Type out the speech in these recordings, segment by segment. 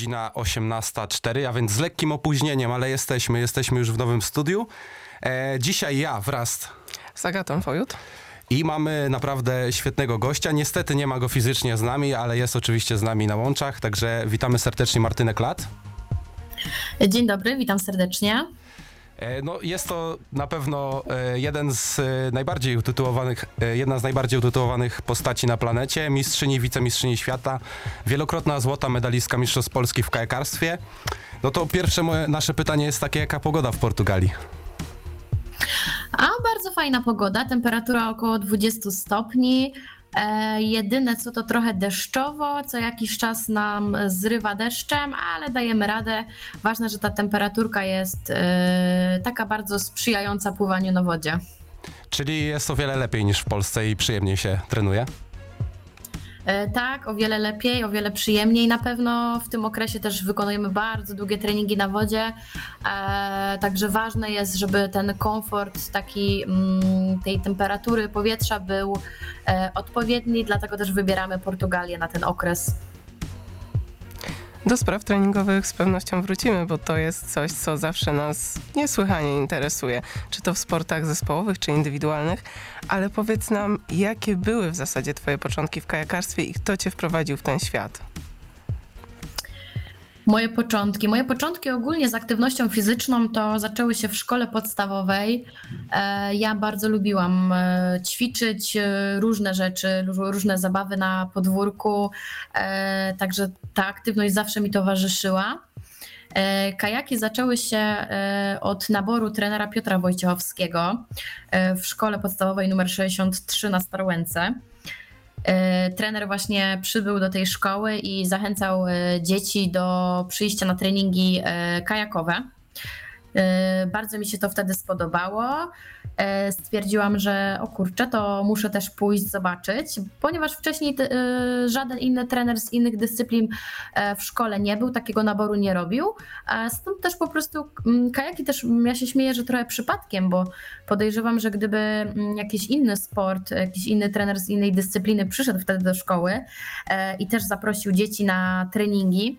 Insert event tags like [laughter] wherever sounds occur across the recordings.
godzina 18.04, a więc z lekkim opóźnieniem, ale jesteśmy, jesteśmy już w nowym studiu. E, dzisiaj ja wraz z Agatą Fojut. I mamy naprawdę świetnego gościa. Niestety nie ma go fizycznie z nami, ale jest oczywiście z nami na łączach, także witamy serdecznie Martynę Klat. Dzień dobry, witam serdecznie. E, no, jest to na pewno e, jeden z e, najbardziej utytułowanych, jedna z najbardziej utytułowanych postaci na planecie, mistrzyni, wicemistrzyni świata, wielokrotna złota medalistka Mistrzostw Polski w kajakarstwie. No to pierwsze moje, nasze pytanie jest takie, jaka pogoda w Portugalii? A bardzo fajna pogoda, temperatura około 20 stopni. E, jedyne co to trochę deszczowo, co jakiś czas nam zrywa deszczem, ale dajemy radę. Ważne, że ta temperaturka jest e, taka bardzo sprzyjająca pływaniu na wodzie. Czyli jest o wiele lepiej niż w Polsce i przyjemniej się trenuje? E, tak, o wiele lepiej, o wiele przyjemniej na pewno. W tym okresie też wykonujemy bardzo długie treningi na wodzie, e, także ważne jest, żeby ten komfort taki mm, tej temperatury powietrza był e, odpowiedni, dlatego też wybieramy Portugalię na ten okres. Do spraw treningowych z pewnością wrócimy, bo to jest coś, co zawsze nas niesłychanie interesuje, czy to w sportach zespołowych, czy indywidualnych. Ale powiedz nam, jakie były w zasadzie Twoje początki w kajakarstwie i kto Cię wprowadził w ten świat? Moje początki. Moje początki ogólnie z aktywnością fizyczną to zaczęły się w szkole podstawowej. E, ja bardzo lubiłam e, ćwiczyć e, różne rzeczy, różne zabawy na podwórku, także ta aktywność zawsze mi towarzyszyła. Kajaki zaczęły się od naboru trenera Piotra Wojciechowskiego w szkole podstawowej nr 63 na Starłęce. E, trener właśnie przybył do tej szkoły i zachęcał e, dzieci do przyjścia na treningi e, kajakowe. Bardzo mi się to wtedy spodobało. E, stwierdziłam, że o kurczę, to muszę też pójść zobaczyć, ponieważ wcześniej e, żaden inny trener z innych dyscyplin e, w szkole nie był, takiego naboru nie robił. Stąd też po prostu mm, kajaki też, ja się śmieję, że trochę przypadkiem, bo podejrzewam, że gdyby mm, jakiś inny sport, jakiś inny trener z innej dyscypliny przyszedł wtedy do szkoły i też zaprosił dzieci na treningi,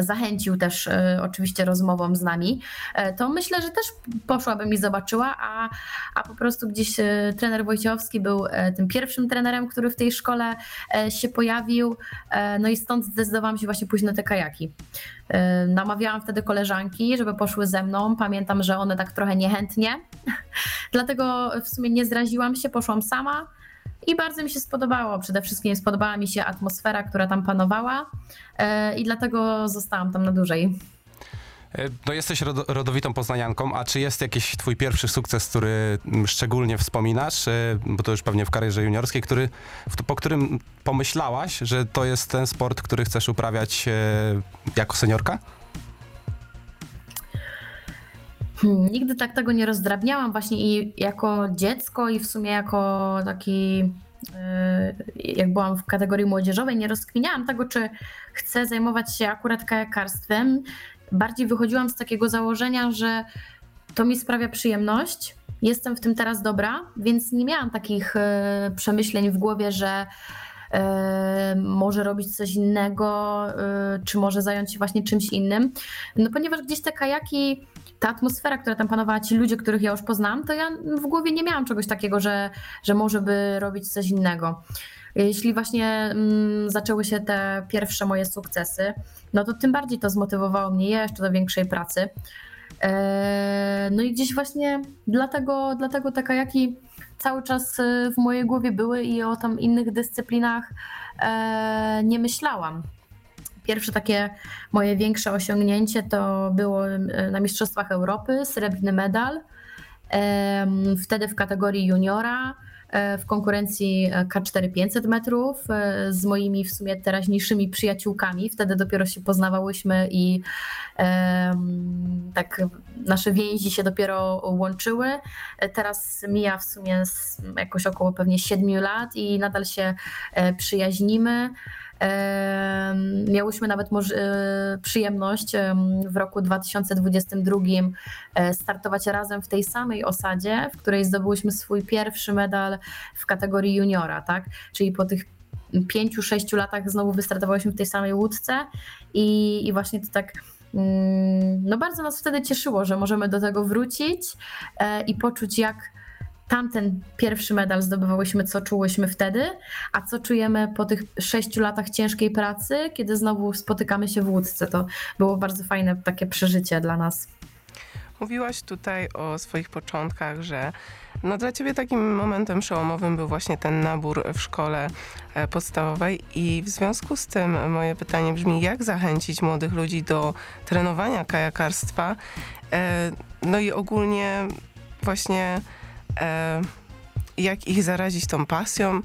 zachęcił też e, oczywiście rozmową z nami, e, to myślę, że też poszłabym i zobaczyła, a, a po prostu gdzieś e, trener Wojciechowski był tym pierwszym trenerem, który w tej szkole się pojawił, no i stąd zdecydowałam się właśnie pójść na te kajaki. Namawiałam wtedy koleżanki, żeby poszły ze mną. Pamiętam, że one tak trochę niechętnie, [laughs] dlatego w sumie nie zraziłam się, poszłam sama i bardzo mi się spodobało. Przede wszystkim spodobała mi się atmosfera, która tam panowała e, i dlatego zostałam tam na dłużej. E, no jesteś rodowitą poznanianką, a czy jest jakiś twój pierwszy sukces, który szczególnie wspominasz, e, bo to już pewnie w karierze juniorskiej, który, po którym pomyślałaś, że to jest ten sport, który chcesz uprawiać jako seniorka? Hmm, nigdy tak tego nie rozdrabniałam właśnie i jako dziecko i w sumie jako taki y, jak byłam w kategorii młodzieżowej, nie rozkminiałam tego, czy chcę zajmować się akurat kajakarstwem. Bardziej wychodziłam z takiego założenia, że to mi sprawia przyjemność, jestem w tym teraz dobra, więc nie miałam takich y, przemyśleń w głowie, że może robić coś innego, y, czy może zająć się właśnie czymś innym. No ponieważ gdzieś te kajaki, ta atmosfera, która tam panowała, ci ludzie, których ja już poznałam, to ja w głowie nie miałam czegoś takiego, że, że może by robić coś innego. Jeśli właśnie mm, zaczęły się te pierwsze moje sukcesy, no to tym bardziej to zmotywowało mnie jeszcze do większej pracy. E, no i gdzieś właśnie dlatego, dlatego te kajaki cały czas e, w mojej głowie były i o tam innych dyscyplinach e, nie myślałam. Pierwsze takie moje większe osiągnięcie to było na Mistrzostwach Europy, srebrny medal. Wtedy w kategorii juniora w konkurencji K4 500 metrów z moimi w sumie teraźniejszymi przyjaciółkami. Wtedy dopiero się poznawałyśmy i tak nasze więzi się dopiero łączyły. Teraz mija w sumie jakoś około pewnie 7 lat i nadal się e, przyjaźnimy. Miałyśmy nawet e, przyjemność w roku 2022 e, startować razem w tej samej osadzie, w której zdobyłyśmy swój pierwszy medal w kategorii juniora, tak? Czyli po tych pięciu, sześciu latach znowu wystartowałyśmy w tej samej łódce i, i właśnie to tak mm, no bardzo nas wtedy cieszyło, że możemy do tego wrócić e, i poczuć jak tamten pierwszy medal zdobywałyśmy, co czułyśmy wtedy, a co czujemy po tych sześciu latach ciężkiej pracy, kiedy znowu spotykamy się w łódce. To było bardzo fajne takie przeżycie dla nas. Mówiłaś tutaj o swoich początkach, że no dla ciebie takim momentem przełomowym był właśnie ten nabór w szkole e, podstawowej i w związku z tym moje pytanie brzmi, jak zachęcić młodych ludzi do trenowania kajakarstwa, e, no i ogólnie właśnie jak ich zarazić tą pasją,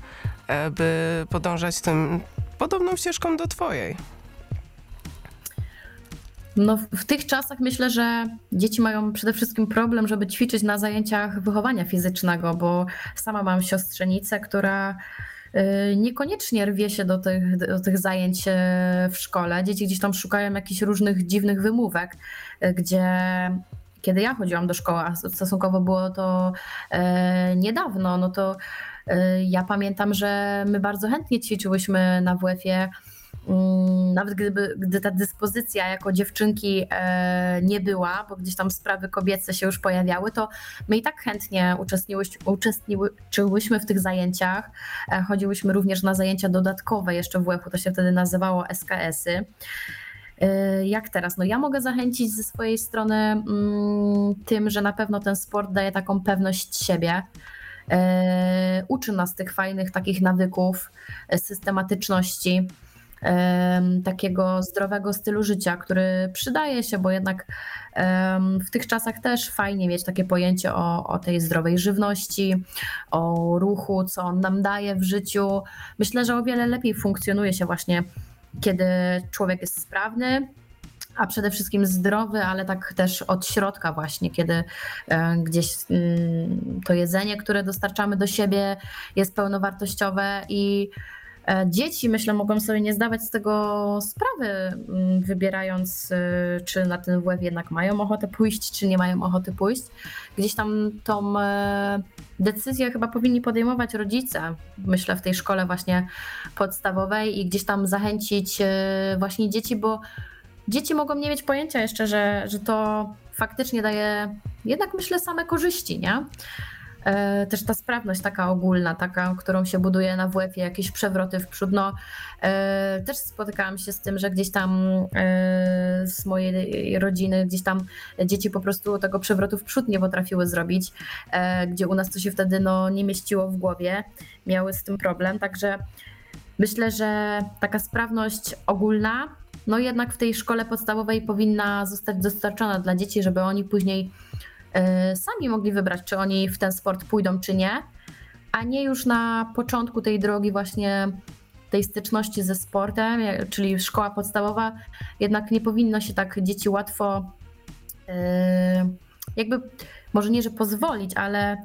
by podążać tym podobną ścieżką do twojej. No, w tych czasach myślę, że dzieci mają przede wszystkim problem, żeby ćwiczyć na zajęciach wychowania fizycznego, bo sama mam siostrzenicę, która y, niekoniecznie rwie się do tych, do tych zajęć y, w szkole. Dzieci gdzieś tam szukają jakichś różnych dziwnych wymówek, gdzie kiedy ja chodziłam do szkoły, a stosunkowo było to niedawno, no to ja pamiętam, że my bardzo chętnie ćwiczyłyśmy na WF-ie Mm, nawet gdyby, gdy ta dyspozycja jako dziewczynki e, nie była, bo gdzieś tam sprawy kobiece się już pojawiały, to my i tak chętnie uczestniczyłyśmy w tych zajęciach. E, chodziłyśmy również na zajęcia dodatkowe jeszcze w WF-u, to się wtedy nazywało SKS-y. E, jak teraz? No ja mogę zachęcić ze swojej strony mm, tym, że na pewno ten sport daje taką pewność siebie. Uczy nas tych fajnych takich nawyków, systematyczności takiego zdrowego stylu życia, który przydaje się, bo jednak w tych czasach też fajnie mieć takie pojęcie o, o tej zdrowej żywności, o ruchu, co on nam daje w życiu. Myślę, że o wiele lepiej funkcjonuje się właśnie, kiedy człowiek jest sprawny, a przede wszystkim zdrowy, ale tak też od środka właśnie, kiedy e, gdzieś mm, to jedzenie, które dostarczamy do siebie jest pełnowartościowe i dzieci, myślę, mogą sobie nie zdawać z tego sprawy, mm, wybierając, y, czy na ten WF jednak mają ochotę pójść, czy nie mają ochoty pójść. Gdzieś tam tą e, decyzję chyba powinni podejmować rodzice, myślę, w tej szkole właśnie podstawowej i gdzieś tam zachęcić e, właśnie dzieci, bo dzieci mogą nie mieć pojęcia jeszcze, że, że to faktycznie daje jednak, myślę, same korzyści, nie? E, też ta sprawność taka ogólna, taka, którą się buduje na WF-ie, jakieś przewroty w przód. No, e, też spotykałam się z tym, że gdzieś tam e, z mojej rodziny, gdzieś tam dzieci po prostu tego przewrotu w przód nie potrafiły zrobić, gdzie u nas to się wtedy no, nie mieściło w głowie, miały z tym problem, także myślę, że taka sprawność ogólna no jednak w tej szkole podstawowej powinna zostać dostarczona dla dzieci, żeby oni później sami mogli wybrać, czy oni w ten sport pójdą, czy nie, a nie już na początku tej drogi właśnie tej styczności ze sportem, czyli szkoła podstawowa, jednak nie powinno się tak dzieci łatwo e, jakby, może nie, że pozwolić, ale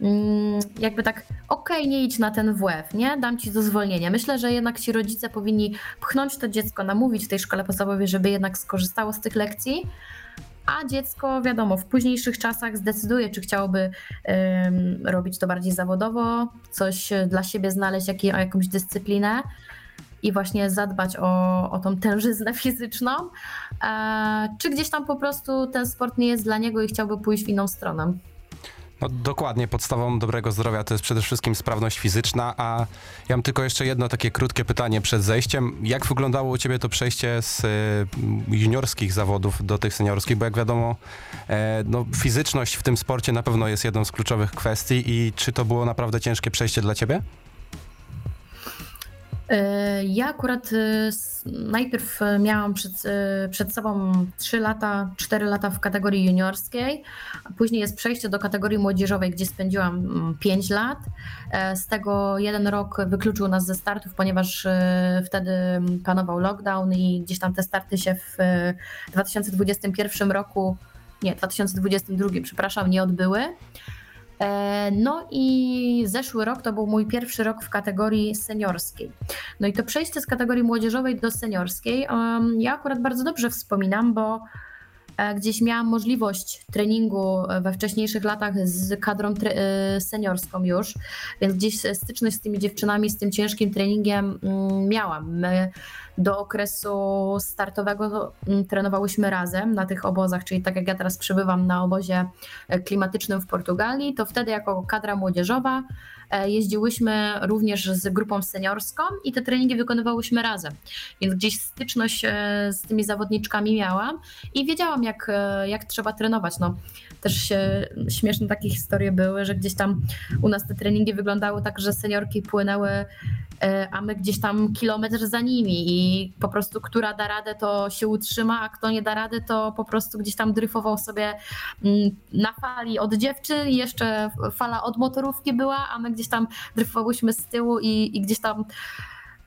mm, jakby tak, okej, okay, nie idź na ten WF, nie? Dam ci dozwolnienie. Myślę, że jednak ci rodzice powinni pchnąć to dziecko, namówić w tej szkole podstawowej, żeby jednak skorzystało z tych lekcji, a dziecko, wiadomo, w późniejszych czasach zdecyduje, czy chciałoby um, robić to bardziej zawodowo, coś dla siebie znaleźć, jak, jakąś dyscyplinę i właśnie zadbać o, o tą tężyznę [laughs] fizyczną, e, czy gdzieś tam po prostu ten sport nie jest dla niego i chciałby pójść w inną stronę. No dokładnie, podstawą dobrego zdrowia to jest przede wszystkim sprawność fizyczna, a ja mam tylko jeszcze jedno takie krótkie pytanie przed zejściem. Jak wyglądało u ciebie to przejście z y, juniorskich zawodów do tych seniorskich? Bo jak wiadomo, e, no, fizyczność w tym sporcie na pewno jest jedną z kluczowych kwestii i czy to było naprawdę ciężkie przejście dla ciebie? E, ja akurat e, najpierw e, miałam przed, przed sobą 3 lata, 4 lata w kategorii juniorskiej, później jest przejście do kategorii młodzieżowej, gdzie spędziłam 5 mm, lat. Z tego jeden rok wykluczył nas ze startów, ponieważ wtedy panował lockdown i gdzieś tam te starty się w 2021 roku, nie, 2022, przepraszam, nie odbyły. E, no i zeszły rok to był mój pierwszy rok w kategorii seniorskiej. No i to przejście z kategorii młodzieżowej do seniorskiej ja akurat bardzo dobrze wspominam, bo gdzieś miałam możliwość treningu we wcześniejszych latach z kadrą e, seniorską już, więc gdzieś styczność z tymi dziewczynami, z tym ciężkim treningiem mm, miałam. My do okresu startowego mm, trenowałyśmy razem na tych obozach, czyli tak jak ja teraz przybywam na obozie e, klimatycznym w Portugalii, to wtedy jako kadra młodzieżowa e, jeździłyśmy również z grupą seniorską i te treningi wykonywałyśmy razem. Więc gdzieś styczność e, z tymi zawodniczkami miałam i wiedziałam, jak, e, jak trzeba trenować. No, też się, śmieszne takie historie były, że gdzieś tam u nas te treningi wyglądały tak, że seniorki płynęły, e, a my gdzieś tam kilometr za nimi i po prostu która da radę, to się utrzyma, a kto nie da rady, to po prostu gdzieś tam dryfował sobie mm, na fali od dziewczyn, jeszcze fala od motorówki była, a my gdzieś tam dryfowałyśmy z tyłu i, i gdzieś tam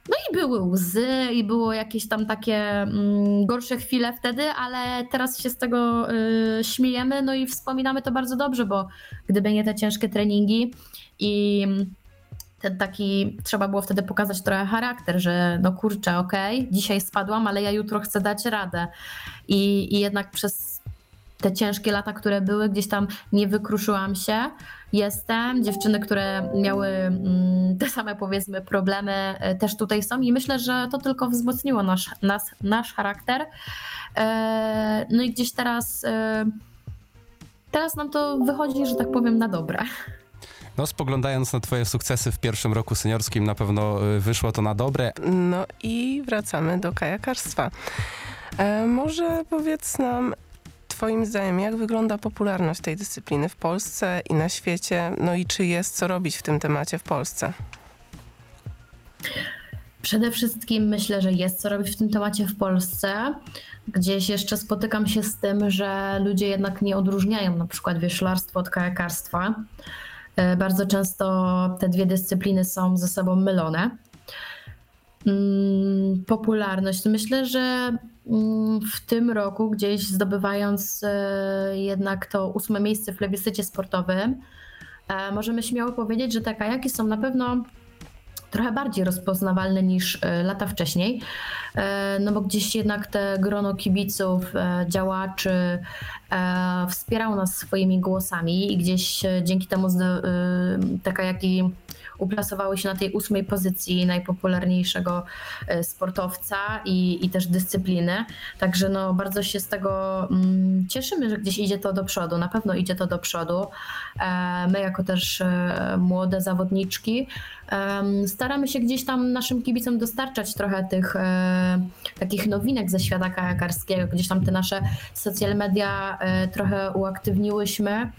no i były łzy, i było jakieś tam takie mm, gorsze chwile wtedy, ale teraz się z tego y, śmiejemy, no i wspominamy to bardzo dobrze, bo gdyby nie te ciężkie treningi i ten taki, trzeba było wtedy pokazać trochę charakter, że no kurczę, okej, dzisiaj spadłam, ale ja jutro chcę dać radę. I, I jednak przez te ciężkie lata, które były, gdzieś tam nie wykruszyłam się. Jestem. Dziewczyny, które miały mm, te same powiedzmy problemy, e, też tutaj są i myślę, że to tylko wzmocniło nasz, nas, nasz charakter. E, No i gdzieś teraz, e, teraz nam to wychodzi, że tak powiem, na dobre. No, spoglądając na twoje sukcesy w pierwszym roku seniorskim, na pewno y, wyszło to na dobre. No i wracamy do kajakarstwa. E, może powiedz nam, Twoim zdaniem, jak wygląda popularność tej dyscypliny w Polsce i na świecie? No i czy jest co robić w tym temacie w Polsce? Przede wszystkim myślę, że jest co robić w tym temacie w Polsce. Gdzieś jeszcze spotykam się z tym, że ludzie jednak nie odróżniają na przykład wioślarstwa od kajakarstwa. E, Bardzo często te dwie dyscypliny są ze sobą mylone. Mm, Popularność. Myślę, że mm, w tym roku, gdzieś zdobywając e, jednak to ósme miejsce w plebiscycie sportowym, e, możemy śmiało powiedzieć, że te kajaki są na pewno trochę bardziej rozpoznawalne niż e, lata wcześniej, E, no bo gdzieś jednak te grono kibiców, e, działaczy wspierało nas swoimi głosami i gdzieś dzięki temu e, te kajaki uplasowały się na tej ósmej pozycji najpopularniejszego e, sportowca i, i też dyscypliny. Także no, bardzo się z tego mm, cieszymy, że gdzieś idzie to do przodu. Na pewno idzie to do przodu. E, My, jako też e, młode zawodniczki, staramy się gdzieś tam naszym kibicom dostarczać trochę tych takich nowinek ze świata kajakarskiego. Gdzieś tam te nasze social media trochę uaktywniłyśmy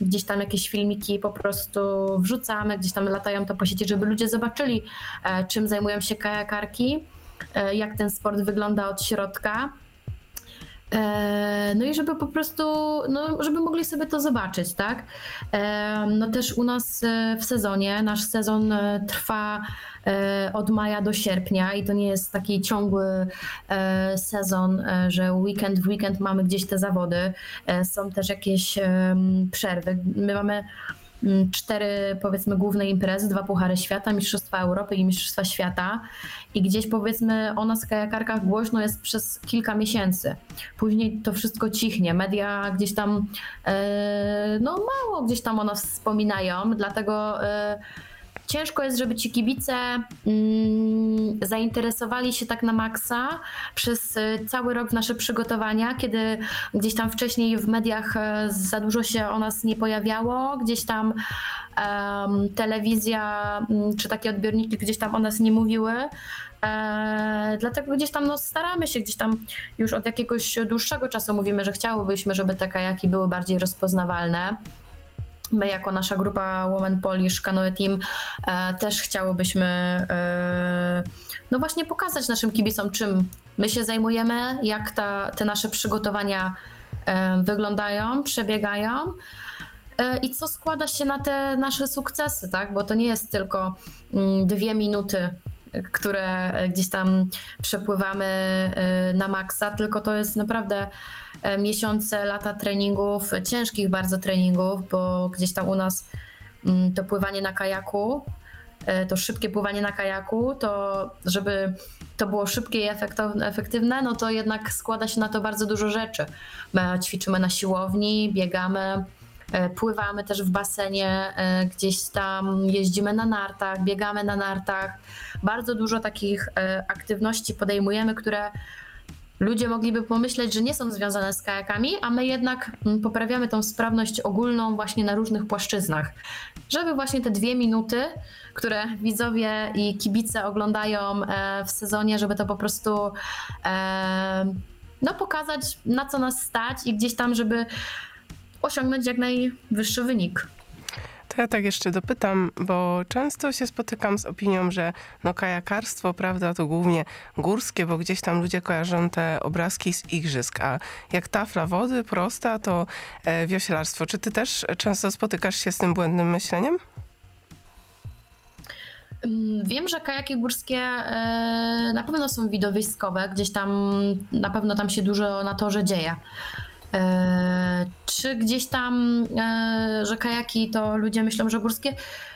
gdzieś tam jakieś filmiki po prostu wrzucamy, gdzieś tam latają to po sieci, żeby ludzie zobaczyli, e, czym zajmują się kajakarki, e, jak ten sport wygląda od środka. E, No i żeby po prostu, no, żeby mogli sobie to zobaczyć, tak? E, No też u nas e, w sezonie, nasz sezon trwa od maja do sierpnia i to nie jest taki ciągły sezon, że weekend w weekend mamy gdzieś te zawody. Są też jakieś przerwy. My mamy cztery powiedzmy główne imprezy, dwa Puchary Świata, Mistrzostwa Europy i Mistrzostwa Świata i gdzieś powiedzmy o nas kajakarkach głośno jest przez kilka miesięcy. Później to wszystko cichnie, media gdzieś tam e, no mało gdzieś tam o nas wspominają, dlatego e, ciężko jest, żeby ci kibice mm, zainteresowali się tak na maksa przez e, cały rok nasze przygotowania, kiedy gdzieś tam wcześniej w mediach e, za dużo się o nas nie pojawiało, gdzieś tam telewizja mm, czy takie odbiorniki gdzieś tam o nas nie mówiły. E, dlatego gdzieś tam no, staramy się, gdzieś tam już od jakiegoś dłuższego czasu mówimy, że chciałobyśmy, żeby te kajaki były bardziej rozpoznawalne. My jako nasza grupa Women Polish Canoe Team e, też chciałobyśmy e, no właśnie pokazać naszym kibicom, czym my się zajmujemy, jak ta, te nasze przygotowania e, wyglądają, przebiegają i co składa się na te nasze sukcesy, tak? Bo to nie jest tylko mm, dwie minuty, które gdzieś tam przepływamy e, na maksa, tylko to jest naprawdę e, miesiące, lata treningów, ciężkich bardzo treningów, bo gdzieś tam u nas mm, to pływanie na kajaku, e, to szybkie pływanie na kajaku, to żeby to było szybkie i efektywne, no to jednak składa się na to bardzo dużo rzeczy. My ćwiczymy na siłowni, biegamy, pływamy też w basenie, e, gdzieś tam jeździmy na nartach, biegamy na nartach. Bardzo dużo takich e, aktywności podejmujemy, które ludzie mogliby pomyśleć, że nie są związane z kajakami, a my jednak mm, poprawiamy tą sprawność ogólną właśnie na różnych płaszczyznach. Żeby właśnie te dwie minuty, które widzowie i kibice oglądają e, w sezonie, żeby to po prostu e, no, pokazać, na co nas stać i gdzieś tam, żeby osiągnąć jak najwyższy wynik. To ja tak jeszcze dopytam, bo często się spotykam z opinią, że no kajakarstwo, prawda, to głównie górskie, bo gdzieś tam ludzie kojarzą te obrazki z igrzysk, a jak tafla wody prosta, to e, wioślarstwo. Czy ty też często spotykasz się z tym błędnym myśleniem? Mm, Wiem, że kajaki górskie e, na pewno są widowiskowe, gdzieś tam na pewno tam się dużo na torze dzieje. E, Czy gdzieś tam, e, że kajaki to ludzie myślą, że górskie?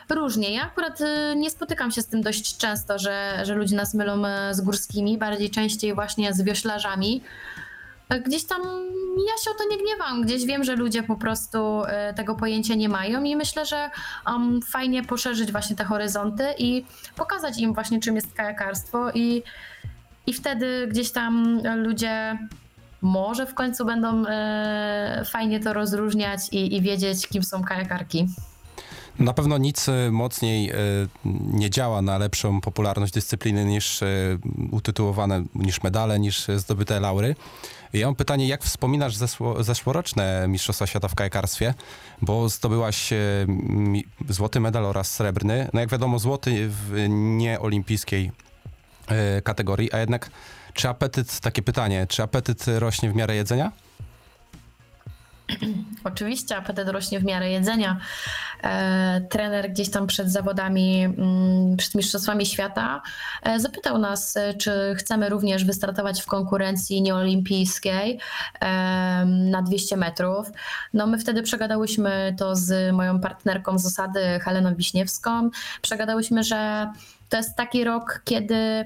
Różnie. Ja akurat e, nie spotykam się z tym dość często, że, że ludzie nas mylą z górskimi, bardziej częściej właśnie z wioślarzami. Gdzieś tam ja się o to nie gniewam. Gdzieś wiem, że ludzie po prostu tego pojęcia nie mają i myślę, że um, fajnie poszerzyć właśnie te horyzonty i pokazać im właśnie czym jest kajakarstwo i, i wtedy gdzieś tam ludzie może w końcu będą e, fajnie to rozróżniać i, i wiedzieć, kim są kajakarki. Na pewno nic e, mocniej e, nie działa na lepszą popularność dyscypliny niż utytułowane, niż medale, niż zdobyte laury. Ja mam pytanie, jak wspominasz zeszło, zeszłoroczne Mistrzostwa Świata w kajakarstwie, bo zdobyłaś złoty medal oraz srebrny. No jak wiadomo, złoty w nieolimpijskiej kategorii, a jednak czy apetyt, takie pytanie, czy apetyt rośnie w miarę jedzenia? [clears throat] Oczywiście apetyt rośnie w miarę jedzenia. E, trener gdzieś tam przed zawodami, mm, przed Mistrzostwami Świata e, zapytał nas, e, czy chcemy również wystartować w konkurencji nieolimpijskiej e, na 200 metrów. No my wtedy przegadałyśmy to z moją partnerką z osady, Heleną Wiśniewską. Przegadałyśmy, że to jest taki rok, kiedy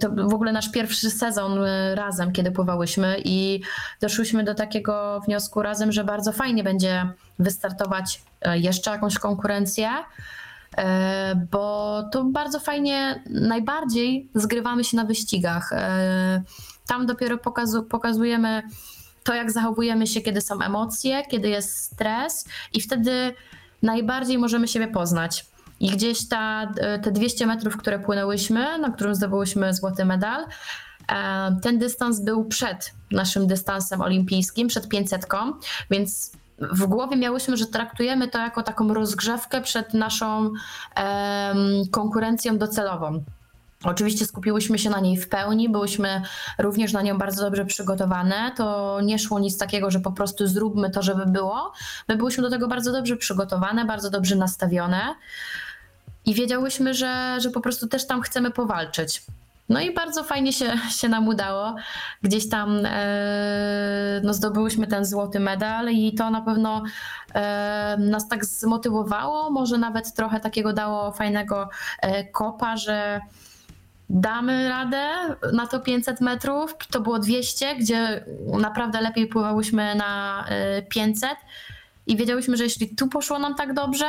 to w ogóle nasz pierwszy sezon y, razem, kiedy pływałyśmy i doszłyśmy do takiego wniosku razem, że bardzo fajnie będzie wystartować y, jeszcze jakąś konkurencję, y, bo to bardzo fajnie, najbardziej zgrywamy się na wyścigach. Y, Tam dopiero pokazu, pokazujemy to, jak zachowujemy się, kiedy są emocje, kiedy jest stres i wtedy najbardziej możemy siebie poznać. I gdzieś ta, te 200 metrów, które płynęłyśmy, na którym zdobyłyśmy złoty medal, e, ten dystans był przed naszym dystansem olimpijskim, przed 500, więc w głowie miałyśmy, że traktujemy to jako taką rozgrzewkę przed naszą konkurencją docelową. Oczywiście skupiłyśmy się na niej w pełni, byłyśmy również na nią bardzo dobrze przygotowane. To nie szło nic takiego, że po prostu zróbmy to, żeby było. My byłyśmy do tego bardzo dobrze przygotowane, bardzo dobrze nastawione i wiedziałyśmy, że, że po prostu też tam chcemy powalczyć. No i bardzo fajnie się, [laughs] się nam udało. Gdzieś tam e, no zdobyłyśmy ten złoty medal i to na pewno e, nas tak zmotywowało, może nawet trochę takiego dało fajnego e, kopa, że damy radę na to 500 metrów. To było 200, gdzie naprawdę lepiej pływałyśmy na e, 500 i wiedziałyśmy, że jeśli tu poszło nam tak dobrze,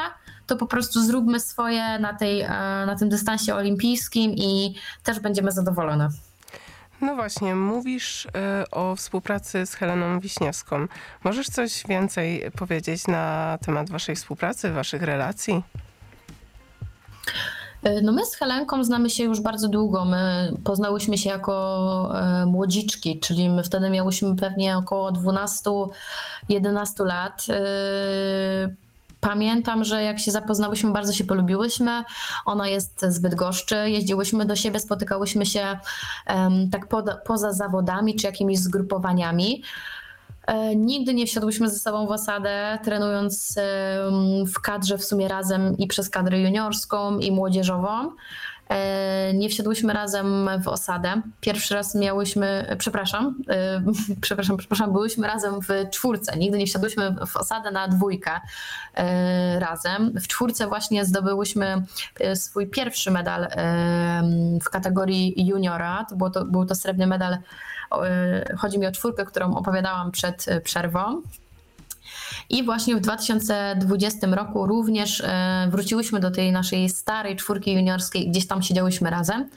to po prostu zróbmy swoje na, tej, e, na tym dystansie olimpijskim i też będziemy zadowolone. No właśnie, mówisz e, o współpracy z Heleną Wiśniewską. Możesz coś więcej powiedzieć na temat waszej współpracy, waszych relacji? E, No my z Helenką znamy się już bardzo długo. My poznałyśmy się jako młodziczki, czyli my wtedy miałyśmy pewnie około 12-11 lat. Pamiętam, że jak się zapoznałyśmy, bardzo się polubiłyśmy. Ona jest z Bydgoszczy, jeździłyśmy do siebie, spotykałyśmy się em, tak poda, poza zawodami czy jakimiś zgrupowaniami. E, Nigdy nie wsiadłyśmy ze sobą w osadę, trenując w kadrze w sumie razem i przez kadrę juniorską i młodzieżową. E, nie wsiadłyśmy razem w osadę. Pierwszy raz miałyśmy, przepraszam, e, [laughs] przepraszam, przepraszam, byłyśmy razem w czwórce. Nigdy nie wsiadłyśmy w osadę na dwójkę e, razem. W czwórce właśnie zdobyłyśmy e, swój pierwszy medal e, w kategorii juniora. To, było to był to srebrny medal. e, Chodzi mi o czwórkę, którą opowiadałam przed e, przerwą. I właśnie w 2020 roku również e, wróciłyśmy do tej naszej starej czwórki juniorskiej, gdzieś tam siedziałyśmy razem,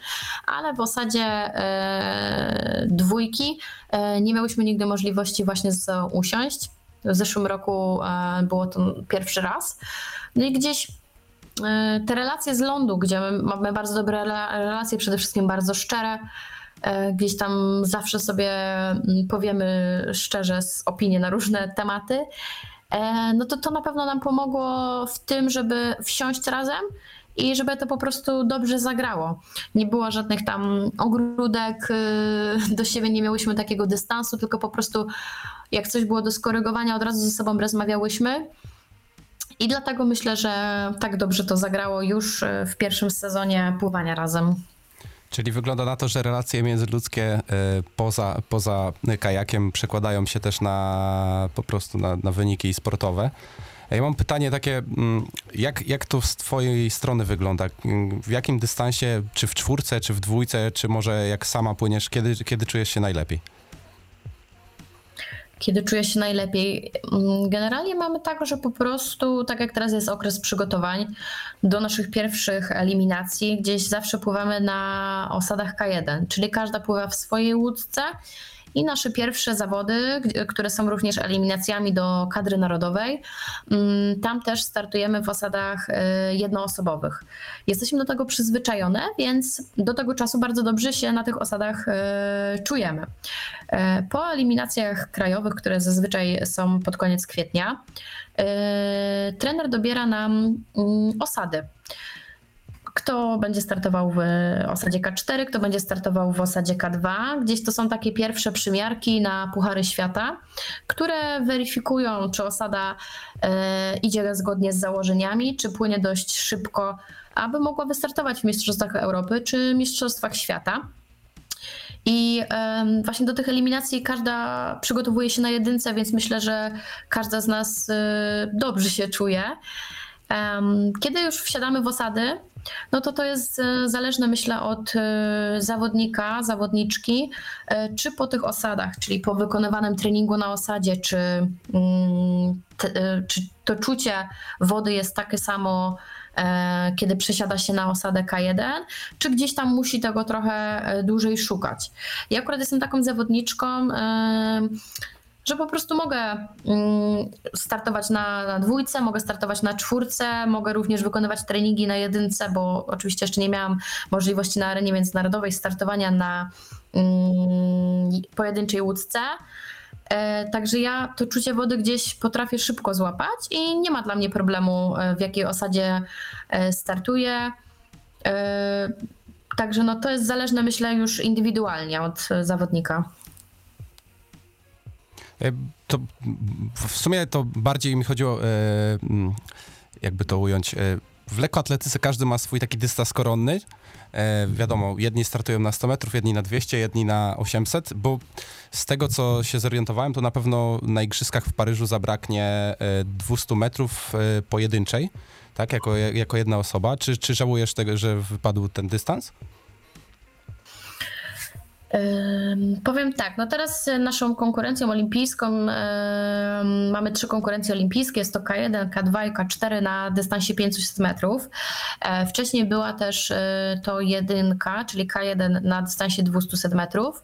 ale w osadzie e, dwójki e, nie miałyśmy nigdy możliwości właśnie z usiąść. W zeszłym roku było to pierwszy raz. No i gdzieś te relacje z lądu, gdzie my mamy bardzo dobre rela- relacje, przede wszystkim bardzo szczere, gdzieś tam zawsze sobie mm, powiemy szczerze opinie na różne tematy, no to to na pewno nam pomogło w tym, żeby wsiąść razem i żeby to po prostu dobrze zagrało. Nie było żadnych tam ogródek y, do siebie, nie miałyśmy takiego dystansu, tylko po prostu jak coś było do skorygowania, od razu ze sobą rozmawiałyśmy. I dlatego myślę, że tak dobrze to zagrało już y, w pierwszym sezonie pływania razem. Czyli wygląda na to, że relacje międzyludzkie e, poza, poza kajakiem przekładają się też na po prostu na, na wyniki sportowe. Ja mam pytanie takie, mm, jak, jak to z twojej strony wygląda? W jakim dystansie, czy w czwórce, czy w dwójce, czy może jak sama płyniesz, kiedy, kiedy czujesz się najlepiej? Kiedy czuję się najlepiej? Mm, Generalnie mamy tak, że po prostu, tak jak teraz jest okres przygotowań do naszych pierwszych eliminacji, gdzieś zawsze pływamy na osadach K1, czyli każda pływa w swojej łódce i nasze pierwsze zawody, które są również eliminacjami do kadry narodowej, mm, tam też startujemy w osadach y, jednoosobowych. Jesteśmy do tego przyzwyczajone, więc do tego czasu bardzo dobrze się na tych osadach y, czujemy. E, Po eliminacjach krajowych, które zazwyczaj są pod koniec kwietnia, trener dobiera nam mm, osady. Kto będzie startował w osadzie K4, kto będzie startował w osadzie K2. Gdzieś to są takie pierwsze przymiarki na Puchary Świata, które weryfikują, czy osada e, idzie zgodnie z założeniami, czy płynie dość szybko, aby mogła wystartować w Mistrzostwach Europy czy Mistrzostwach Świata. I właśnie do tych eliminacji każda przygotowuje się na jedynce, więc myślę, że każda z nas y, dobrze się czuje. Kiedy już wsiadamy w osady, no to to jest y, zależne, myślę, od y, zawodnika, zawodniczki, y, czy po tych osadach, czyli po wykonywanym treningu na osadzie, czy, mm, czy to czucie wody jest takie samo, e, kiedy przesiada się na osadę K1, czy gdzieś tam musi tego trochę e, dłużej szukać. Ja akurat jestem taką zawodniczką, e, że po prostu mogę mm, startować na, dwójce, mogę startować na czwórce, mogę również wykonywać treningi na jedynce, bo oczywiście jeszcze nie miałam możliwości na arenie międzynarodowej startowania na mm, pojedynczej łódce. E, Także ja to czucie wody gdzieś potrafię szybko złapać i nie ma dla mnie problemu, e, w jakiej osadzie e, startuję. Także no to jest zależne, myślę, już indywidualnie od zawodnika. E, To w sumie to bardziej mi chodziło, e, mm, jakby to ująć, e, w lekkoatletyce każdy ma swój taki dystans koronny. Wiadomo, jedni startują na 100 metrów, jedni na 200, jedni na 800, bo z tego, co się zorientowałem, to na pewno na igrzyskach w Paryżu zabraknie e, 200 metrów pojedynczej, tak, jako, jako jedna osoba. Czy, czy żałujesz tego, że wypadł ten dystans? Powiem tak, no teraz e, naszą konkurencją olimpijską mamy trzy konkurencje olimpijskie, jest to K1, K2 i K4 na dystansie 500 metrów. E, Wcześniej była też e, to jedynka, czyli K1 na dystansie 200 metrów.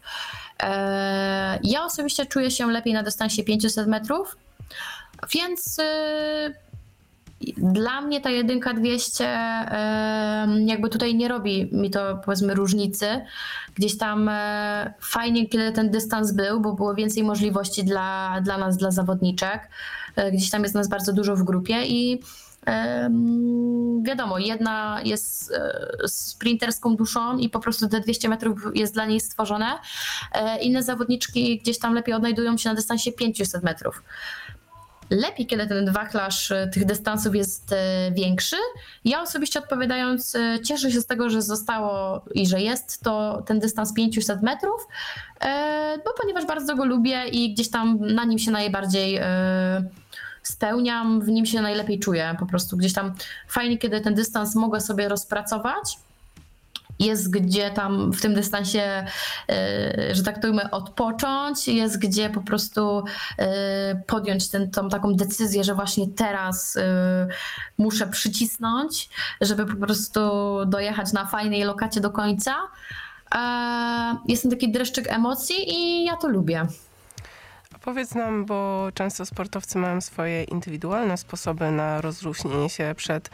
Ja osobiście czuję się lepiej na dystansie 500 metrów, więc dla mnie ta jedynka 200 em, jakby tutaj nie robi mi to powiedzmy różnicy. Gdzieś tam e, fajnie, kiedy ten dystans był, bo było więcej możliwości dla, dla nas, dla zawodniczek. E, Gdzieś tam jest nas bardzo dużo w grupie i wiadomo, jedna jest e, sprinterską duszą i po prostu te 200 metrów jest dla niej stworzone. Inne zawodniczki gdzieś tam lepiej odnajdują się na dystansie 500 metrów. Lepiej, kiedy ten wachlarz e, tych dystansów jest e, większy. Ja osobiście odpowiadając, e, cieszę się z tego, że zostało i że jest to ten dystans 500 metrów, bo ponieważ bardzo go lubię i gdzieś tam na nim się najbardziej spełniam, w nim się najlepiej czuję. Po prostu gdzieś tam fajnie, kiedy ten dystans mogę sobie rozpracować. Jest gdzie tam w tym dystansie, e, że tak to ujmę, odpocząć, jest gdzie po prostu e, podjąć tą taką decyzję, że właśnie teraz e, muszę przycisnąć, żeby po prostu dojechać na fajnej lokacie do końca. E, Jest ten taki dreszczyk emocji i ja to lubię. Powiedz nam, bo często sportowcy mają swoje indywidualne sposoby na rozluźnienie się przed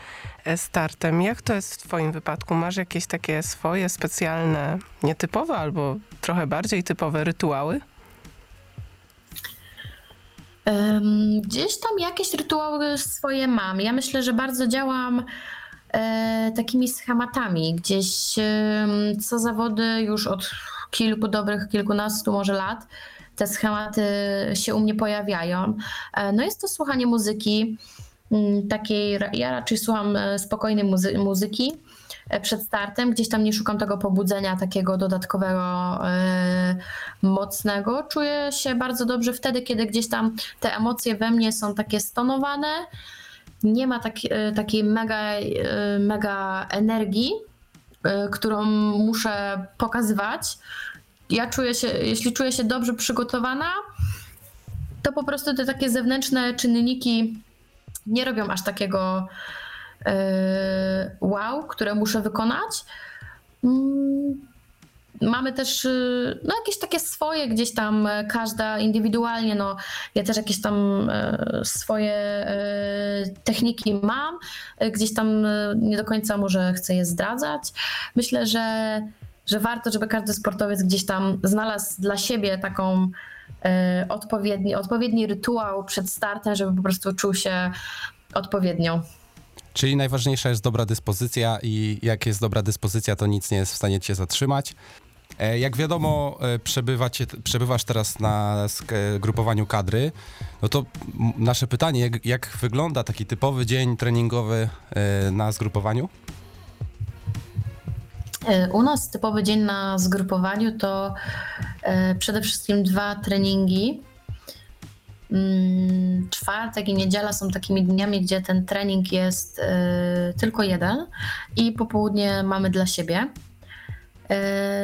e, startem. Jak to jest w Twoim wypadku? Masz jakieś takie swoje specjalne, nietypowe albo trochę bardziej typowe rytuały? Gdzieś tam jakieś rytuały swoje mam. Ja myślę, że bardzo działam e, takimi schematami. Gdzieś co zawody już od kilku dobrych, kilkunastu może lat te schematy się u mnie pojawiają. E, no jest to słuchanie muzyki. mm, Takiej, ja raczej słucham e, spokojnej muzy- muzyki e, przed startem. Gdzieś tam nie szukam tego pobudzenia takiego dodatkowego, mocnego. Czuję się bardzo dobrze wtedy, kiedy gdzieś tam te emocje we mnie są takie stonowane. Nie ma tak, takiej mega, mega energii, którą muszę pokazywać. Ja czuję się, jeśli czuję się dobrze przygotowana, to po prostu te takie zewnętrzne czynniki nie robią aż takiego e, wow, które muszę wykonać. Mm, Mamy też y, no, jakieś takie swoje gdzieś tam, e, każda indywidualnie, no ja też jakieś tam e, swoje techniki mam, gdzieś tam nie do końca może chcę je zdradzać. Myślę, że, że warto, żeby każdy sportowiec gdzieś tam znalazł dla siebie taką e, odpowiedni, odpowiedni rytuał przed startem, żeby po prostu czuł się odpowiednio. Czyli najważniejsza jest dobra dyspozycja i jak jest dobra dyspozycja, to nic nie jest w stanie cię zatrzymać. E, Jak wiadomo, e, przebywacie, przebywasz teraz na grupowaniu kadry. No to nasze pytanie, jak, jak wygląda taki typowy dzień treningowy na zgrupowaniu? E, U nas typowy dzień na zgrupowaniu to e, przede wszystkim dwa treningi. Mm, Czwartek i niedziela są takimi dniami, gdzie ten trening jest e, tylko jeden i popołudnie mamy dla siebie.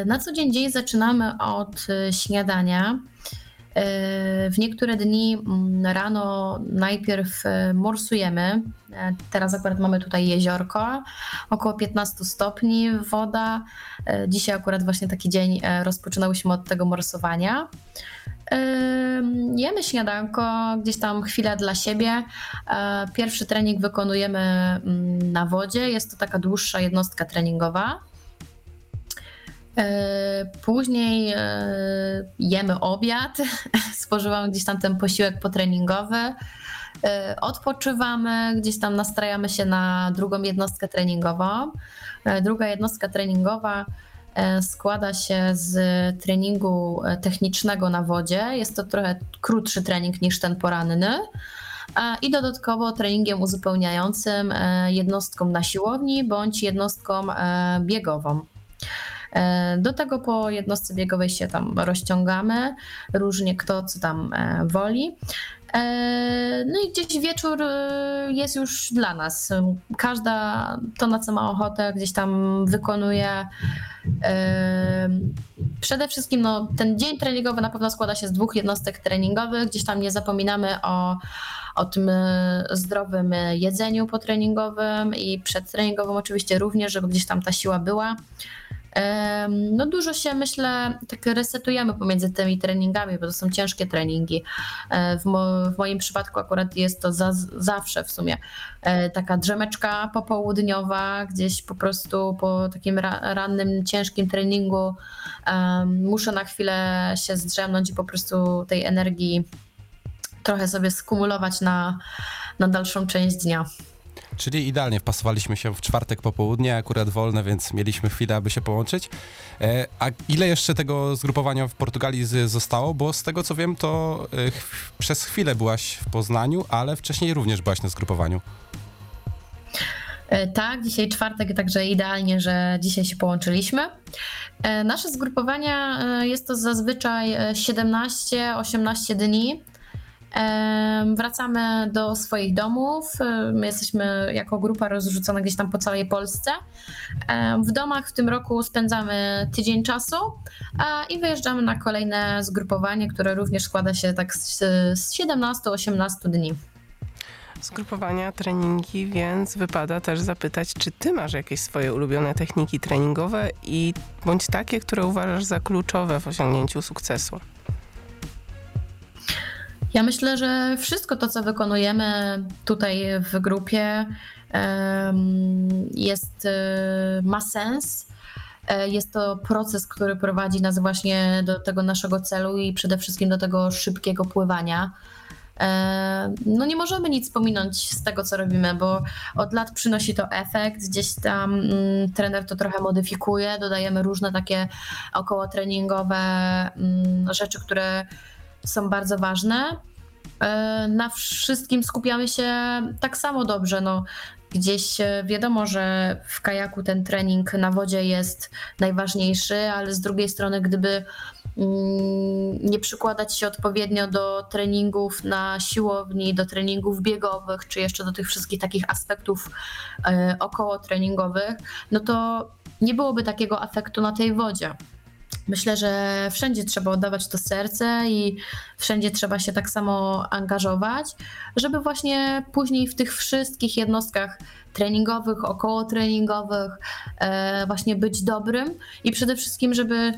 Na co dzień dzień zaczynamy od śniadania. E, W niektóre dni mm, rano najpierw e, morsujemy. E, Teraz akurat mamy tutaj jeziorko, około 15 stopni woda. Dzisiaj akurat właśnie taki dzień rozpoczynałyśmy od tego morsowania. Jemy śniadanko, gdzieś tam chwilę dla siebie. Pierwszy trening wykonujemy mm, na wodzie. Jest to taka dłuższa jednostka treningowa. E, Później e, jemy obiad, [laughs] spożywamy gdzieś tam ten posiłek potreningowy. E, Odpoczywamy, gdzieś tam nastrajamy się na drugą jednostkę treningową. Druga jednostka treningowa składa się z treningu technicznego na wodzie. Jest to trochę krótszy trening niż ten poranny. I dodatkowo treningiem uzupełniającym jednostką na siłowni bądź jednostką biegową. E, Do tego po jednostce biegowej się tam rozciągamy, różnie kto co tam e, woli. E, No i gdzieś wieczór jest już dla nas. Każda to, na co ma ochotę, gdzieś tam wykonuje. Przede wszystkim no, ten dzień treningowy na pewno składa się z dwóch jednostek treningowych. Gdzieś tam nie zapominamy o, o tym zdrowym jedzeniu potreningowym i przedtreningowym oczywiście również, żeby gdzieś tam ta siła była. No dużo się myślę, tak resetujemy pomiędzy tymi treningami, bo to są ciężkie treningi. E, W, mo, w moim przypadku akurat jest to za, zawsze w sumie e, taka drzemeczka popołudniowa, gdzieś po prostu po takim ra, rannym, ciężkim treningu muszę na chwilę się zdrzemnąć i po prostu tej energii trochę sobie skumulować na, na dalszą część dnia. Czyli idealnie wpasowaliśmy się w czwartek popołudnie, akurat wolne, więc mieliśmy chwilę, aby się połączyć. E, a ile jeszcze tego zgrupowania w Portugalii zostało? Bo z tego co wiem, to e, przez chwilę byłaś w Poznaniu, ale wcześniej również byłaś na zgrupowaniu. E, Tak, dzisiaj czwartek, także idealnie, że dzisiaj się połączyliśmy. Nasze zgrupowania jest to zazwyczaj e, 17-18 dni. Wracamy do swoich domów. E, My jesteśmy jako grupa rozrzucona gdzieś tam po całej Polsce. W domach w tym roku spędzamy tydzień czasu i wyjeżdżamy na kolejne zgrupowanie, które również składa się tak z 17-18 dni. Zgrupowania, treningi, więc wypada też zapytać, czy ty masz jakieś swoje ulubione techniki treningowe i bądź takie, które uważasz za kluczowe w osiągnięciu sukcesu. Ja myślę, że wszystko to, co wykonujemy tutaj w grupie, jest, e, ma sens. E, Jest to proces, który prowadzi nas właśnie do tego naszego celu i przede wszystkim do tego szybkiego pływania. E, No nie możemy nic pominąć z tego, co robimy, bo od lat przynosi to efekt. Gdzieś tam mm, trener to trochę modyfikuje, dodajemy różne takie około treningowe mm, rzeczy, które są bardzo ważne. E, Na wszystkim skupiamy się tak samo dobrze. No, gdzieś e, wiadomo, że w kajaku ten trening na wodzie jest najważniejszy, ale z drugiej strony, gdyby mm, nie przykładać się odpowiednio do treningów na siłowni, do treningów biegowych, czy jeszcze do tych wszystkich takich aspektów e, około treningowych, no to nie byłoby takiego efektu na tej wodzie. Myślę, że wszędzie trzeba oddawać to serce i wszędzie trzeba się tak samo angażować, żeby właśnie później w tych wszystkich jednostkach treningowych, około treningowych e, właśnie być dobrym i przede wszystkim, żeby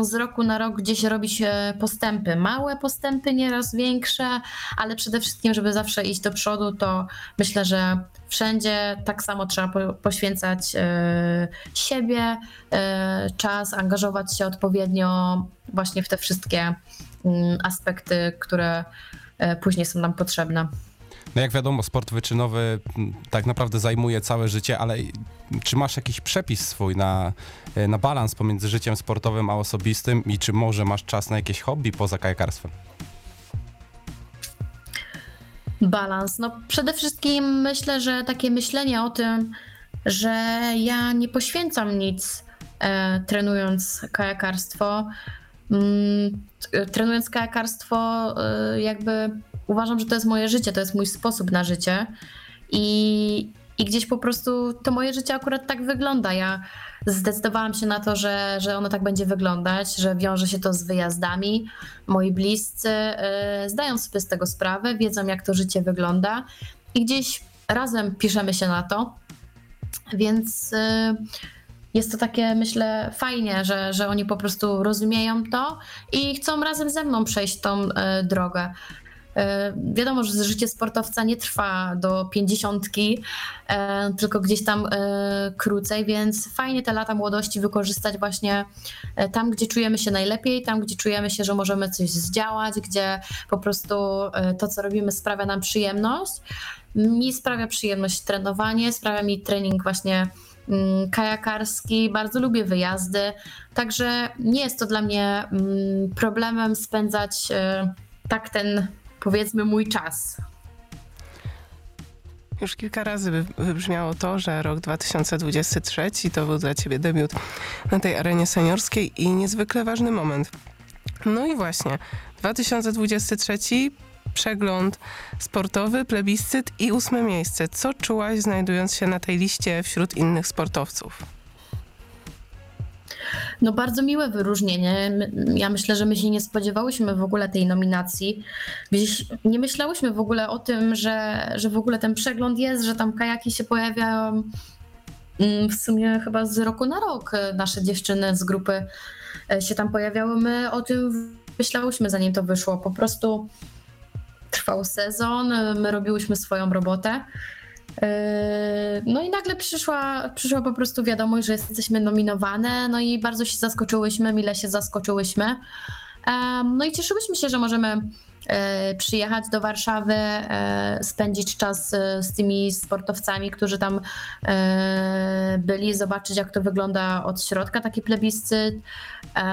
z roku na rok gdzieś robić postępy, małe postępy, nieraz większe, ale przede wszystkim, żeby zawsze iść do przodu, to myślę, że wszędzie tak samo trzeba po, poświęcać e, siebie, e, czas, angażować się odpowiednio właśnie w te wszystkie mm, aspekty, które e, później są nam potrzebne. No jak wiadomo, sport wyczynowy m, tak naprawdę zajmuje całe życie, ale czy masz jakiś przepis swój na, e, na balans pomiędzy życiem sportowym a osobistym i czy może masz czas na jakieś hobby poza kajakarstwem? Balans. No przede wszystkim myślę, że takie myślenie o tym, że ja nie poświęcam nic e, trenując kajakarstwo. Mm, t- trenując kajakarstwo, e, jakby uważam, że to jest moje życie, to jest mój sposób na życie. I, I gdzieś po prostu to moje życie akurat tak wygląda. Ja zdecydowałam się na to, że, że ono tak będzie wyglądać, że wiąże się to z wyjazdami. Moi bliscy y, zdają sobie z tego sprawę, wiedzą jak to życie wygląda i gdzieś razem piszemy się na to. Więc y, jest to takie, myślę, fajnie, że, że oni po prostu rozumieją to i chcą razem ze mną przejść tą y, drogę. E, Wiadomo, że życie sportowca nie trwa do pięćdziesiątki, e, tylko gdzieś tam e, krócej, więc fajnie te lata młodości wykorzystać właśnie tam, gdzie czujemy się najlepiej, tam, gdzie czujemy się, że możemy coś zdziałać, gdzie po prostu to, co robimy, sprawia nam przyjemność. Mi sprawia przyjemność trenowanie, sprawia mi trening właśnie mm, kajakarski, bardzo lubię wyjazdy, także nie jest to dla mnie mm, problemem spędzać tak ten powiedzmy mój czas. Już kilka razy wy- wybrzmiało to, że rok 2023 to był dla ciebie debiut na tej arenie seniorskiej i niezwykle ważny moment. No i właśnie, 2023 przegląd sportowy, plebiscyt i ósme miejsce. Co czułaś znajdując się na tej liście wśród innych sportowców? No bardzo miłe wyróżnienie. Ja myślę, że my się nie spodziewałyśmy w ogóle tej nominacji. Nie myślałyśmy w ogóle o tym, że, że w ogóle ten przegląd jest, że tam kajaki się pojawiają mm, w sumie chyba z roku na rok. Nasze dziewczyny z grupy e, się tam pojawiały. My o tym myślałyśmy zanim to wyszło. Po prostu trwał sezon, my robiłyśmy swoją robotę. Yy, No i nagle przyszła, przyszła po prostu wiadomość, że jesteśmy nominowane, no i bardzo się zaskoczyłyśmy, mile się zaskoczyłyśmy. No i cieszyłyśmy się, że możemy e, przyjechać do Warszawy, e, spędzić czas e, z tymi sportowcami, którzy tam byli, zobaczyć jak to wygląda od środka taki plebiscyt,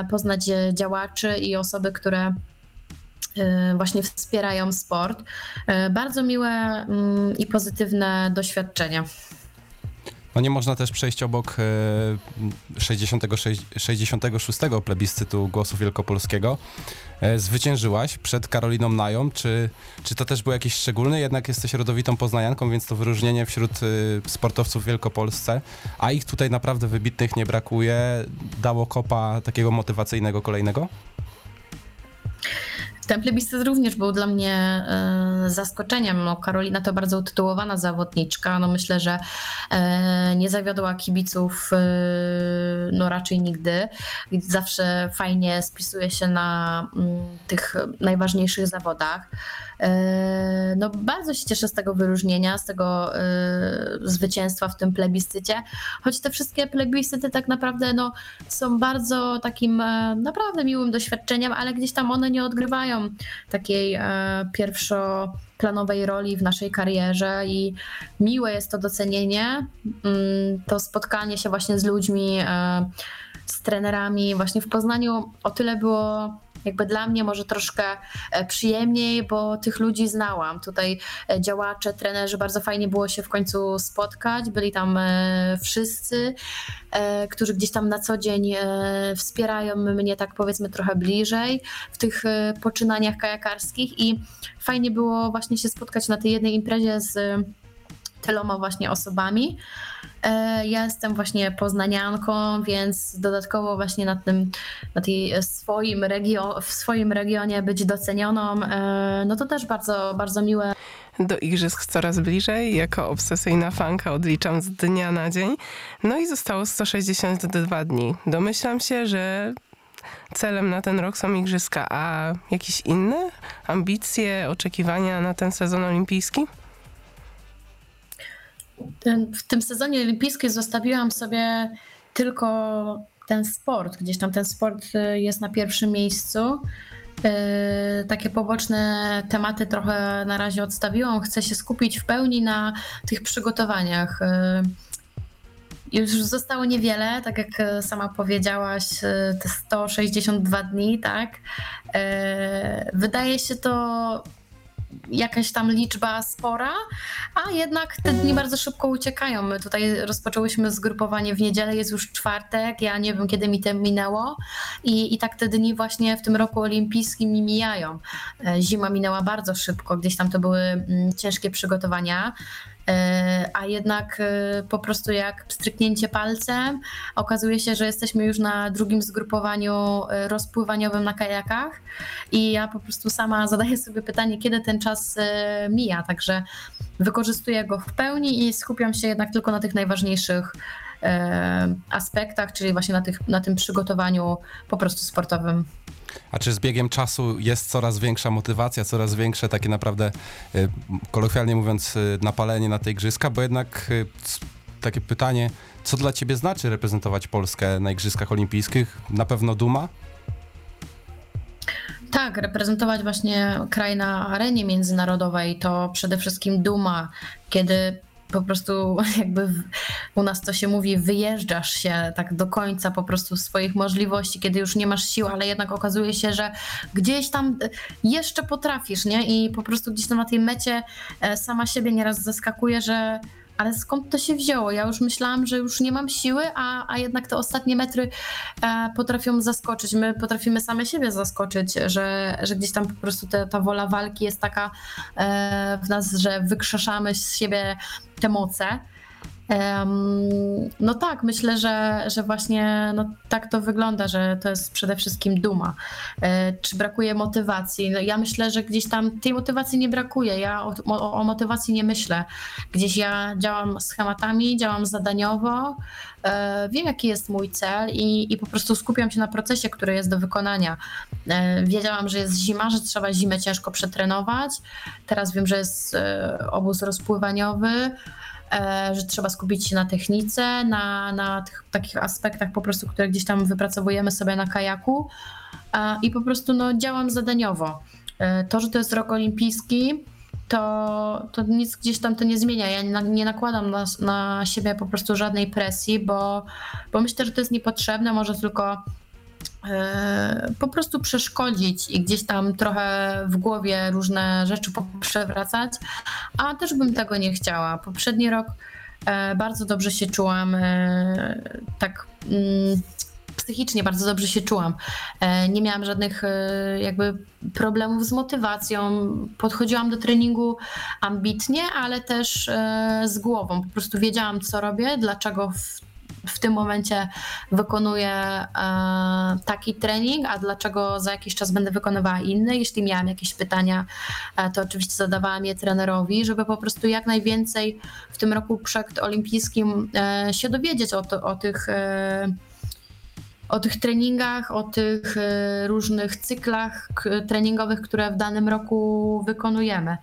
poznać działaczy i osoby, które właśnie wspierają sport. E, Bardzo miłe mm, i pozytywne doświadczenia. No nie można też przejść obok e, 66, 66 plebiscytu głosu wielkopolskiego. E, Zwyciężyłaś przed Karoliną Nają. Czy, czy to też był jakiś szczególny? Jednak jesteś rodowitą poznanianką, więc to wyróżnienie wśród sportowców w Wielkopolsce, a ich tutaj naprawdę wybitnych nie brakuje, dało kopa takiego motywacyjnego kolejnego? Ten plebiscyt również był dla mnie e, zaskoczeniem. No, Karolina to bardzo utytułowana zawodniczka. No, myślę, że e, nie zawiodła kibiców e, no, raczej nigdy. Zawsze fajnie spisuje się na mm, tych najważniejszych zawodach. E, No, bardzo się cieszę z tego wyróżnienia, z tego e, zwycięstwa w tym plebiscycie. Choć te wszystkie plebiscyty tak naprawdę no, są bardzo takim e, naprawdę miłym doświadczeniem, ale gdzieś tam one nie odgrywają takiej e, pierwszoplanowej roli w naszej karierze i miłe jest to docenienie, mm, to spotkanie się właśnie z ludźmi, z trenerami. Właśnie w Poznaniu o tyle było jakby dla mnie może troszkę e, przyjemniej, bo tych ludzi znałam. Tutaj e, działacze, trenerzy, bardzo fajnie było się w końcu spotkać. Byli tam e, wszyscy, którzy gdzieś tam na co dzień wspierają mnie tak powiedzmy trochę bliżej w tych poczynaniach kajakarskich i fajnie było właśnie się spotkać na tej jednej imprezie z tyloma właśnie osobami. E, Ja jestem właśnie poznanianką, więc dodatkowo właśnie na tym, na tej swoim regio- w swoim regionie być docenioną, e, no to też bardzo, bardzo miłe Do igrzysk coraz bliżej. Jako obsesyjna fanka odliczam z dnia na dzień. No i zostało 162 dni. Domyślam się, że celem na ten rok są igrzyska, a jakieś inne ambicje, oczekiwania na ten sezon olimpijski? Ten, w tym sezonie olimpijskim zostawiłam sobie tylko ten sport. Gdzieś tam ten sport y, jest na pierwszym miejscu. Y, Takie poboczne tematy trochę na razie odstawiłam. Chcę się skupić w pełni na tych przygotowaniach. Y, Już zostało niewiele, tak jak sama powiedziałaś, y, te 162 dni, tak? Y, Wydaje się to jakaś tam liczba spora, a jednak te dni bardzo szybko uciekają. My tutaj rozpoczęłyśmy zgrupowanie w niedzielę, jest już czwartek, ja nie wiem kiedy mi to minęło i, i tak te dni właśnie w tym roku olimpijskim mi mijają. E, Zima minęła bardzo szybko, gdzieś tam to były mm, ciężkie przygotowania. E, A jednak e, po prostu jak stryknięcie palcem, okazuje się, że jesteśmy już na drugim zgrupowaniu e, rozpływaniowym na kajakach i ja po prostu sama zadaję sobie pytanie, kiedy ten czas mija, także wykorzystuję go w pełni i skupiam się jednak tylko na tych najważniejszych aspektach, czyli właśnie na, tych, na tym przygotowaniu po prostu sportowym. A czy z biegiem czasu jest coraz większa motywacja, coraz większe takie naprawdę, y, kolokwialnie mówiąc, y, napalenie na te igrzyska? Bo jednak y, takie pytanie, co dla ciebie znaczy reprezentować Polskę na Igrzyskach Olimpijskich? Na pewno duma? Tak, reprezentować właśnie kraj na arenie międzynarodowej to przede wszystkim duma, kiedy po prostu [laughs] jakby w, u nas to się mówi, wyjeżdżasz się tak do końca po prostu swoich możliwości, kiedy już nie masz sił, ale jednak okazuje się, że gdzieś tam e, jeszcze potrafisz, nie? I po prostu gdzieś tam na tej mecie e, sama siebie nieraz zaskakuje, że ale skąd to się wzięło? Ja już myślałam, że już nie mam siły, a, a jednak te ostatnie metry e, potrafią zaskoczyć. My potrafimy same siebie zaskoczyć, że, że gdzieś tam po prostu te, ta wola walki jest taka e, w nas, że wykrzeszamy z siebie te moce. No tak, myślę, że, że właśnie no, tak to wygląda, że to jest przede wszystkim duma. E, Czy brakuje motywacji? No, ja myślę, że gdzieś tam tej motywacji nie brakuje. Ja o, o, o motywacji nie myślę. Gdzieś ja działam schematami, działam zadaniowo, e, wiem jaki jest mój cel i, i po prostu skupiam się na procesie, który jest do wykonania. E, Wiedziałam, że jest zima, że trzeba zimę ciężko przetrenować. Teraz wiem, że jest obóz rozpływaniowy że trzeba skupić się na technice, na, na tych takich aspektach po prostu, które gdzieś tam wypracowujemy sobie na kajaku e, i po prostu no, działam zadaniowo. E, To, że to jest rok olimpijski, to, to nic gdzieś tam to nie zmienia. Ja nie, nakładam na, na siebie po prostu żadnej presji, bo, bo myślę, że to jest niepotrzebne, może tylko e, po prostu przeszkodzić i gdzieś tam trochę w głowie różne rzeczy przewracać, a też bym tego nie chciała. Poprzedni rok e, bardzo dobrze się czułam, e, tak mm, psychicznie bardzo dobrze się czułam. E, Nie miałam żadnych e, jakby problemów z motywacją. Podchodziłam do treningu ambitnie, ale też e, z głową. Po prostu wiedziałam, co robię, dlaczego w, w tym momencie wykonuję e, taki trening, a dlaczego za jakiś czas będę wykonywała inny. Jeśli miałam jakieś pytania, e, to oczywiście zadawałam je trenerowi, żeby po prostu jak najwięcej w tym roku przedolimpijskim e, się dowiedzieć o, to, o tych. O tych treningach, o tych różnych cyklach treningowych, które w danym roku wykonujemy.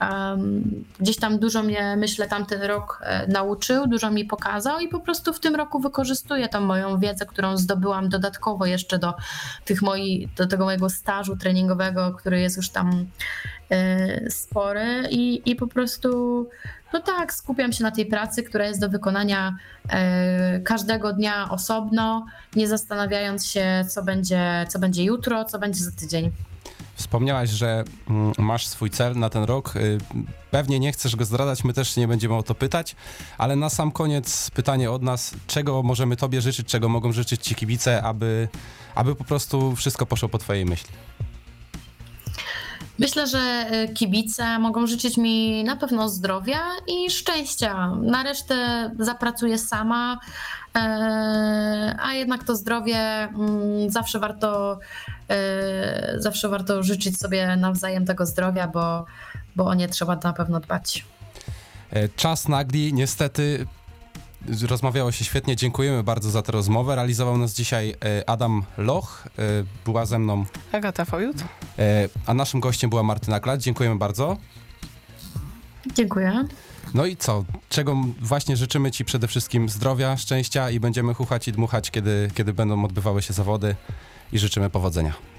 Um, gdzieś tam dużo mnie, myślę, tamten rok e, nauczył, dużo mi pokazał i po prostu w tym roku wykorzystuję tą moją wiedzę, którą zdobyłam dodatkowo jeszcze do, tych moi, do tego mojego stażu treningowego, który jest już tam e, spory i, i po prostu no tak, skupiam się na tej pracy, która jest do wykonania e, każdego dnia osobno, nie zastanawiając się, co będzie, co będzie jutro, co będzie za tydzień. Wspomniałaś, że mm, masz swój cel na ten rok. Y, Pewnie nie chcesz go zdradzać, my też nie będziemy o to pytać, ale na sam koniec pytanie od nas, czego możemy tobie życzyć, czego mogą życzyć ci kibice, aby, aby po prostu wszystko poszło po twojej myśli. Myślę, że e, kibice mogą życzyć mi na pewno zdrowia i szczęścia. Na resztę zapracuję sama, a jednak to zdrowie mm, zawsze warto, e, zawsze warto życzyć sobie nawzajem tego zdrowia, bo, bo o nie trzeba na pewno dbać. E, Czas nagli, niestety rozmawiało się świetnie, dziękujemy bardzo za tę rozmowę. Realizował nas dzisiaj e, Adam Loch, e, była ze mną, Agata Fojut? e, a naszym gościem była Martyna Klat. Dziękujemy bardzo. Dziękuję. No i co? Czego właśnie życzymy Ci przede wszystkim zdrowia, szczęścia i będziemy chuchać i dmuchać, kiedy, kiedy będą odbywały się zawody i życzymy powodzenia.